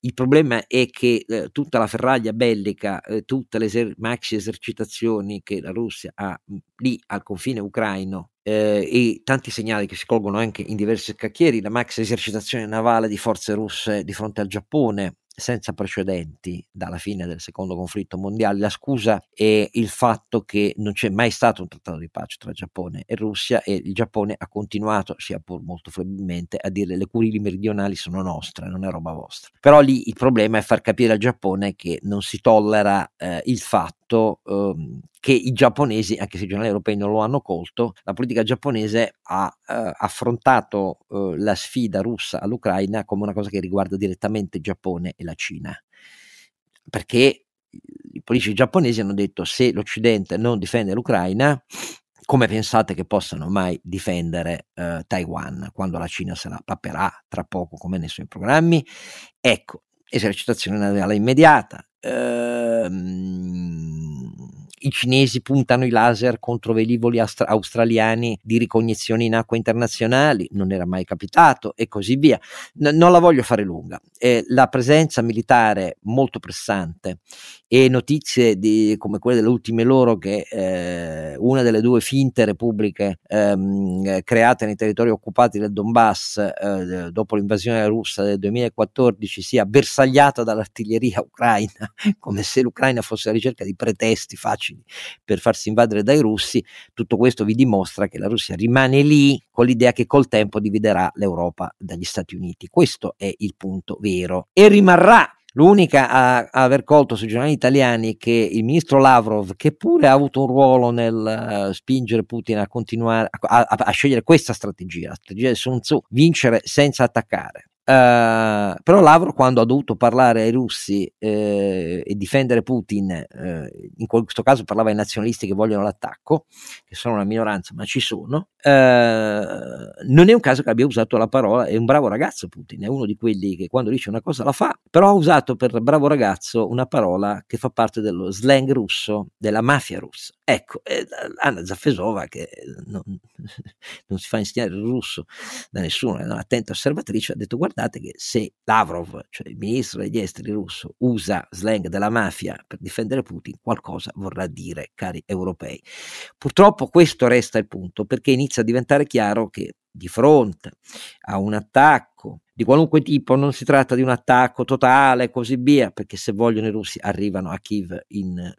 il problema è che eh, tutta la ferraglia bellica, eh, tutte le eser- maxi esercitazioni che la Russia ha mh, lì al confine ucraino eh, e tanti segnali che si colgono anche in diversi scacchieri, la maxi esercitazione navale di forze russe di fronte al Giappone, senza precedenti dalla fine del secondo conflitto mondiale. La scusa è il fatto che non c'è mai stato un trattato di pace tra Giappone e Russia e il Giappone ha continuato, sia pur molto flebilmente, a dire le curili meridionali sono nostre, non è roba vostra. Però lì il problema è far capire al Giappone che non si tollera eh, il fatto ehm, che i giapponesi, anche se i giornali europei non lo hanno colto, la politica giapponese ha eh, affrontato eh, la sfida russa all'Ucraina come una cosa che riguarda direttamente il Giappone e la Cina. Perché i politici giapponesi hanno detto se l'Occidente non difende l'Ucraina, come pensate che possano mai difendere eh, Taiwan quando la Cina se la papperà tra poco come nei suoi programmi? Ecco, esercitazione navale immediata. Ehm, i cinesi puntano i laser contro velivoli astra- australiani di ricognizione in acque internazionali, non era mai capitato e così via. N- non la voglio fare lunga. Eh, la presenza militare molto pressante e notizie di, come quelle delle ultime loro che eh, una delle due finte repubbliche ehm, create nei territori occupati del Donbass eh, dopo l'invasione russa del 2014 sia bersagliata dall'artiglieria ucraina, come se l'Ucraina fosse alla ricerca di pretesti facili per farsi invadere dai russi, tutto questo vi dimostra che la Russia rimane lì con l'idea che col tempo dividerà l'Europa dagli Stati Uniti. Questo è il punto vero e rimarrà L'unica a, aver colto sui giornali italiani che il ministro Lavrov, che pure ha avuto un ruolo nel uh, spingere Putin a continuare a, a, a, scegliere questa strategia, la strategia di Sun Tzu, vincere senza attaccare. Uh, però Lavrov quando ha dovuto parlare ai russi eh, e difendere Putin, eh, in questo caso parlava ai nazionalisti che vogliono l'attacco, che sono una minoranza ma ci sono, uh, non è un caso che abbia usato la parola, è un bravo ragazzo Putin, è uno di quelli che quando dice una cosa la fa, però ha usato per bravo ragazzo una parola che fa parte dello slang russo, della mafia russa. Ecco, eh, Anna Zafesova, che non, non, si fa insegnare il russo da nessuno, è un'attenta osservatrice, ha detto guardate che se Lavrov, cioè il ministro degli esteri russo, usa slang della mafia per difendere Putin, qualcosa vorrà dire, cari europei. Purtroppo questo resta il punto, perché inizia a diventare chiaro che di fronte a un attacco di qualunque tipo, non si tratta di un attacco totale e così via, perché se vogliono i russi arrivano a Kiev in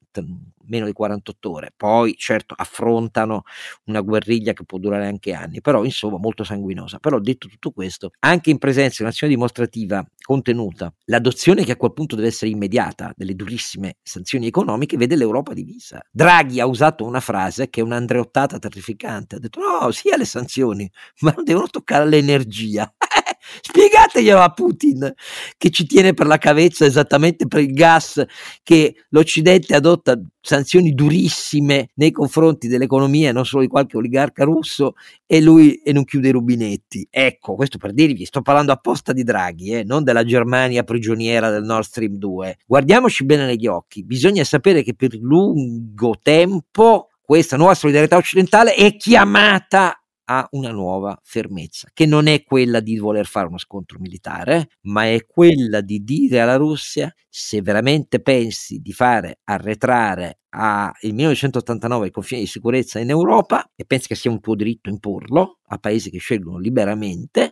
meno di 48 ore, poi certo affrontano una guerriglia che può durare anche anni, però insomma molto sanguinosa. Però detto tutto questo, anche in presenza di un'azione dimostrativa contenuta, l'adozione che a quel punto deve essere immediata delle durissime sanzioni economiche vede l'Europa divisa. Draghi ha usato una frase che è un'andreottata terrificante, ha detto no, sì alle sanzioni, ma non devono toccare l'energia. Spiegateglielo a Putin che ci tiene per la cavezza esattamente per il gas che l'Occidente adotta sanzioni durissime nei confronti dell'economia, non solo di qualche oligarca russo, e lui e non chiude i rubinetti. Ecco, questo per dirvi, sto parlando apposta di Draghi, eh, non della Germania prigioniera del Nord Stream 2. Guardiamoci bene negli occhi, bisogna sapere che per lungo tempo questa nuova solidarietà occidentale è chiamata a una nuova fermezza, che non è quella di voler fare uno scontro militare, ma è quella di dire alla Russia se veramente pensi di fare arretrare al 1989 il confine di sicurezza in Europa e pensi che sia un tuo diritto imporlo a paesi che scelgono liberamente,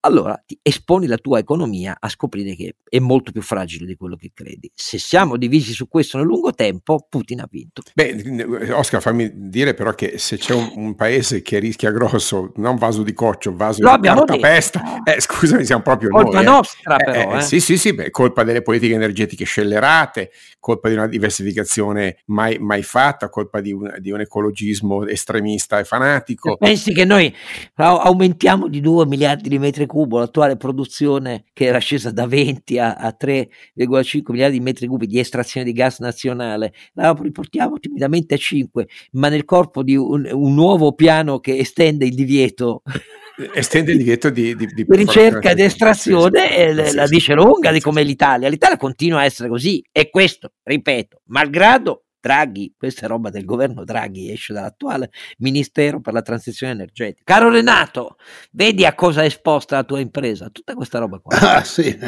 allora ti esponi la tua economia a scoprire che è molto più fragile di quello che credi. Se siamo divisi su questo nel lungo tempo, Putin ha vinto. Beh, Oscar, fammi dire però che se c'è un, un paese che rischia grosso, non vaso di coccio, vaso Lo di cartapesta, eh, scusami, siamo proprio colpa noi. Colpa nostra eh. però. Eh, eh. Sì, sì, sì, beh, colpa delle politiche energetiche scellerate, colpa di una diversificazione mai, mai fatta, colpa di un, di un, ecologismo estremista e fanatico. Pensi che noi aumentiamo di 2 miliardi di metri cubi l'attuale produzione che era scesa da 20 a, a 3,5 miliardi di metri cubi di estrazione di gas nazionale, la riportiamo timidamente a 5, ma nel corpo di un, un nuovo piano che estende il divieto estende il divieto di, di, di ricerca ed estrazione e sì, la sì, dice lunga di come l'Italia. L'Italia continua a essere così e questo, ripeto, malgrado Draghi, questa è roba del governo Draghi, esce dall'attuale Ministero per la transizione energetica. Caro Renato, vedi a cosa è esposta la tua impresa? Tutta questa roba qua. Ah sì,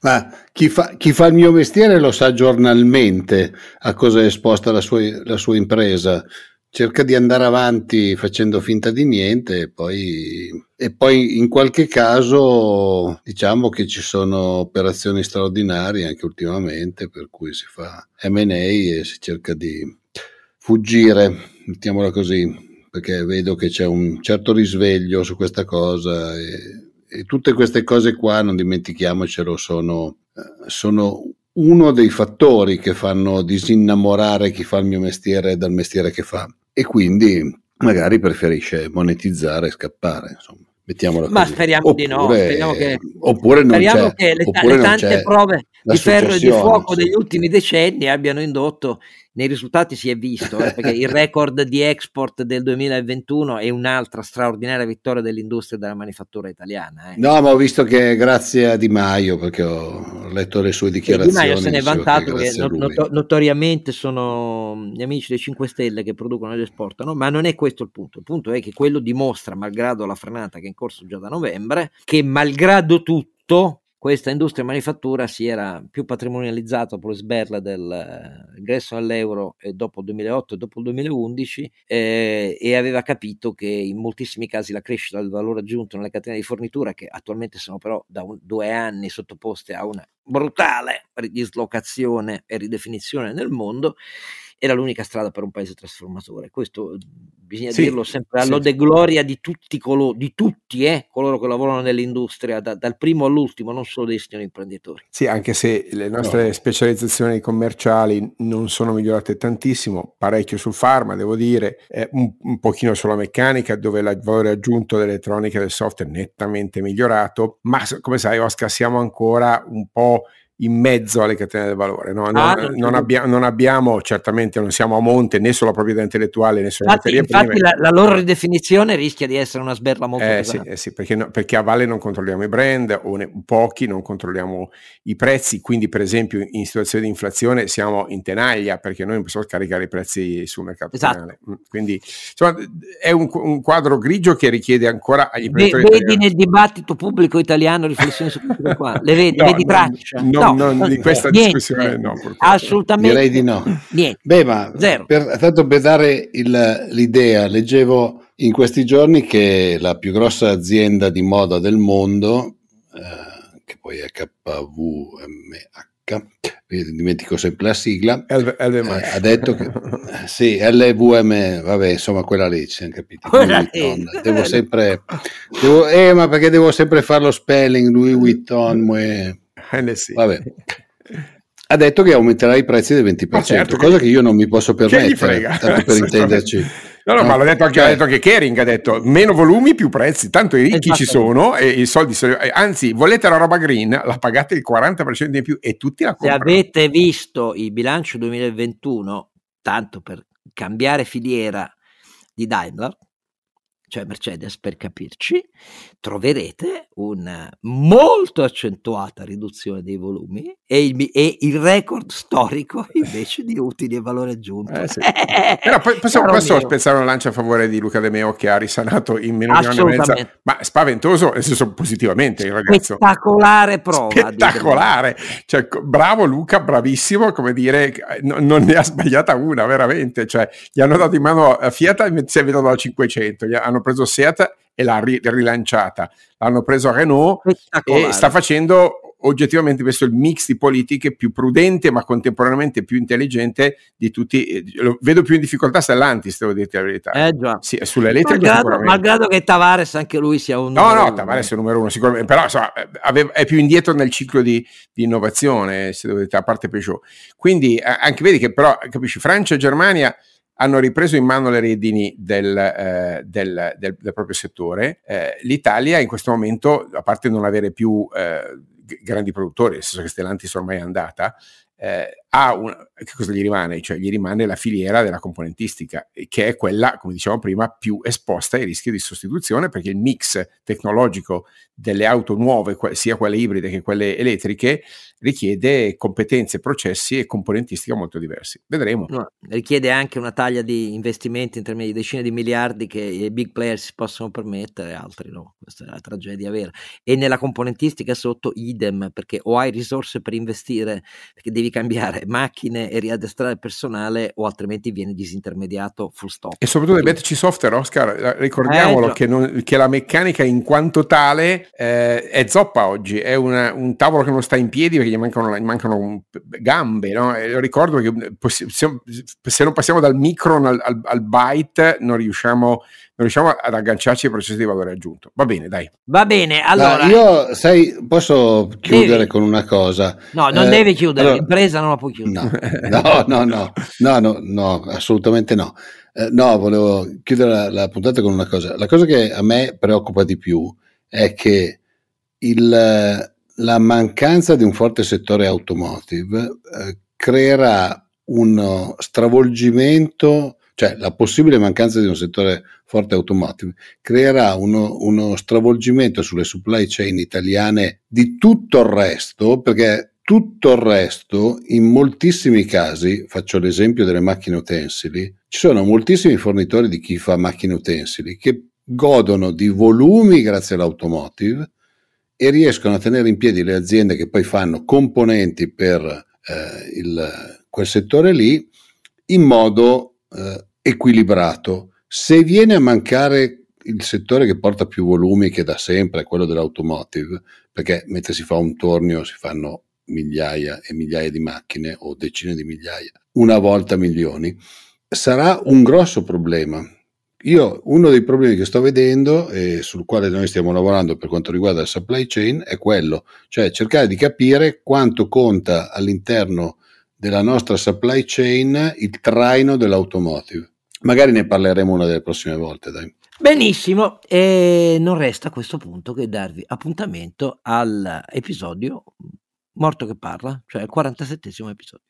ma chi fa, chi fa il mio mestiere lo sa giornalmente a cosa è esposta la sua, la sua impresa cerca di andare avanti facendo finta di niente e poi, e poi, in qualche caso diciamo che ci sono operazioni straordinarie anche ultimamente per cui si fa M&A e si cerca di fuggire, mettiamola così, perché vedo che c'è un certo risveglio su questa cosa e, e tutte queste cose qua, non dimentichiamocelo, sono, sono uno dei fattori che fanno disinnamorare chi fa il mio mestiere dal mestiere che fa e quindi magari preferisce monetizzare e scappare. Insomma. Mettiamola Ma così. speriamo oppure, di no. Speriamo che, oppure non speriamo c'è, che le, oppure le tante prove di ferro e di fuoco degli ultimi decenni abbiano indotto nei risultati si è visto eh, perché il record di export del 2021 è un'altra straordinaria vittoria dell'industria della manifattura italiana. eh. No, ma ho visto che grazie a Di Maio, perché ho letto le sue E Di dichiarazioni. Maio se ne è che vantato lui. noto- notoriamente sono gli amici dei 5 Stelle che producono ed esportano, ma non è questo il punto. Il punto è che quello dimostra, malgrado la frenata che è in corso già da novembre, che malgrado tutto questa industria manifattura si era più patrimonializzata dopo le sberle dell'ingresso all'euro e dopo il 2008 e dopo il 2011 eh, e aveva capito che in moltissimi casi la crescita del valore aggiunto nelle catene di fornitura, che attualmente sono però da un- due anni sottoposte a una brutale dislocazione e ridefinizione nel mondo, era l'unica strada per un paese trasformatore. Questo eh, bisogna Sì, dirlo sempre sì. all'ode gloria di tutti, colo- di tutti eh, coloro che lavorano nell'industria, da- dal primo all'ultimo, non solo dei signori imprenditori. Sì, anche se le nostre No. specializzazioni commerciali non sono migliorate tantissimo, parecchio sul farma, devo dire, eh, un, un pochino sulla meccanica, dove il valore aggiunto dell'elettronica e del software è nettamente migliorato, ma come sai, Oscar, siamo ancora un po' in mezzo alle catene del valore. no? Non, Ah, non abbia- non abbiamo, certamente non siamo a monte né sulla proprietà intellettuale né sulle Infatti, materie infatti la, la loro ridefinizione rischia di essere una sberla molto Eh sì, eh sì, perché, no- perché a valle non controlliamo i brand o ne- pochi non controlliamo i prezzi, quindi per esempio in situazioni di inflazione siamo in tenaglia perché noi non possiamo scaricare i prezzi sul mercato Esatto. finale. Mm, Quindi insomma, è un, un quadro grigio che richiede ancora agli imprenditori vedi italiani. nel dibattito pubblico italiano riflessioni su questo qua? Le vedi, No, vedi traccia? no, no, di questa niente, discussione no, purtroppo. assolutamente Direi di no. niente. Beh, ma Zero. per, tanto per dare il- l'idea, leggevo in questi giorni che la più grossa azienda di moda del mondo, eh, che poi è KVMH, dimentico sempre la sigla, Elve eh, ha detto che eh, sì, LVM, vabbè, insomma, quella lì, ci lì. Vuitton. Devo sempre, devo- eh, ma perché devo sempre fare lo spelling, Louis Vuitton, mue- NSC. vabbè. Ha detto che aumenterà i prezzi del 20%, Ma certo, cosa che- che io non mi posso Che gli permettere, frega? tanto per intenderci. No, no, No, ma l'ha detto anche, ha detto anche Kering, ha detto meno volumi più prezzi, tanto i ricchi ci Esattamente. sono e i soldi sono, eh, anzi volete la roba green, la pagate il 40% in più e tutti la Se comprano. avete visto il bilancio 2021, tanto per cambiare filiera di Daimler, cioè Mercedes per capirci, troverete una molto accentuata riduzione dei volumi e il, e il record storico invece di utili e valore aggiunto. Eh, sì. Però poi possiamo, mio. spezzare una lancia a favore di Luca De Meo che ha risanato in meno di un anno e mezza, ma spaventoso, nel senso positivamente il ragazzo. Spettacolare prova. Spettacolare, cioè, bravo Luca, bravissimo, come dire, no- non ne ha sbagliata una veramente, cioè, gli hanno dato in mano a Fiat e si è venuto da 500, gli hanno preso Seat e l'ha ri- rilanciata, l'hanno preso Renault Spettacolare. e sta facendo oggettivamente questo il mix di politiche più prudente ma contemporaneamente più intelligente di tutti, eh, lo vedo più in difficoltà Stellantis, devo dirti la verità. Eh già. Sì, sull'elettrica Malgrado, malgrado che Tavares anche lui sia un No, no. Tavares è il numero uno sicuramente, però insomma, eh, aveva- è più indietro nel ciclo di, di innovazione, se dovete, a parte Peugeot. Quindi anche vedi che però, capisci, Francia e Germania hanno ripreso in mano le redini del, eh, del- del- del proprio settore. Eh, L'Italia in questo momento, a parte non avere più eh, grandi produttori, nel senso che Stellantis ormai è andata, eh, ha un, che cosa gli rimane? Cioè gli rimane la filiera della componentistica, che è quella, come dicevamo prima, più esposta ai rischi di sostituzione, perché il mix tecnologico delle auto nuove, sia quelle ibride che quelle elettriche, richiede competenze, processi e componentistica molto diversi. Vedremo. No, richiede anche una taglia di investimenti in termini di decine di miliardi che i big player si possono permettere, altri no. Questa è la tragedia vera. E nella componentistica sotto idem, perché o hai risorse per investire, perché devi cambiare macchine e riaddestrare il personale, o altrimenti vieni disintermediato full stop. E soprattutto dei metterci software, Oscar, ricordiamolo eh, che, non, che, la meccanica in quanto tale eh, è zoppa oggi, è una, un tavolo che non sta in piedi perché gli mancano, gli mancano gambe, no? ricordo che se non passiamo dal micron al, al, al byte non riusciamo, non riusciamo ad agganciarci ai processi di valore aggiunto. Va bene, dai. Va bene, allora... Io, sai, posso chiudere devi. con una cosa? No, non eh, devi chiudere, allora... l'impresa non la puoi chiudere. No, no, no, no, no, no assolutamente no. Eh, no, volevo chiudere la, la puntata con una cosa. La cosa che a me preoccupa di più è che il, la mancanza di un forte settore automotive eh, creerà uno stravolgimento, cioè la possibile mancanza di un settore forte automotive creerà uno, uno stravolgimento sulle supply chain italiane di tutto il resto, perché tutto il resto, in moltissimi casi, faccio l'esempio delle macchine utensili, ci sono moltissimi fornitori di chi fa macchine utensili che godono di volumi grazie all'automotive e riescono a tenere in piedi le aziende che poi fanno componenti per eh, il, quel settore lì in modo eh, equilibrato. Se viene a mancare il settore che porta più volumi che da sempre è quello dell'automotive, perché mentre si fa un tornio si fanno migliaia e migliaia di macchine o decine di migliaia, una volta milioni, sarà un grosso problema io uno dei problemi che sto vedendo e sul quale noi stiamo lavorando per quanto riguarda la supply chain è quello, cioè cercare di capire quanto conta all'interno della nostra supply chain il traino dell'automotive. Magari ne parleremo una delle prossime volte, dai. Benissimo, e non resta a questo punto che darvi appuntamento all'episodio Morto che parla, cioè il 47 episodio.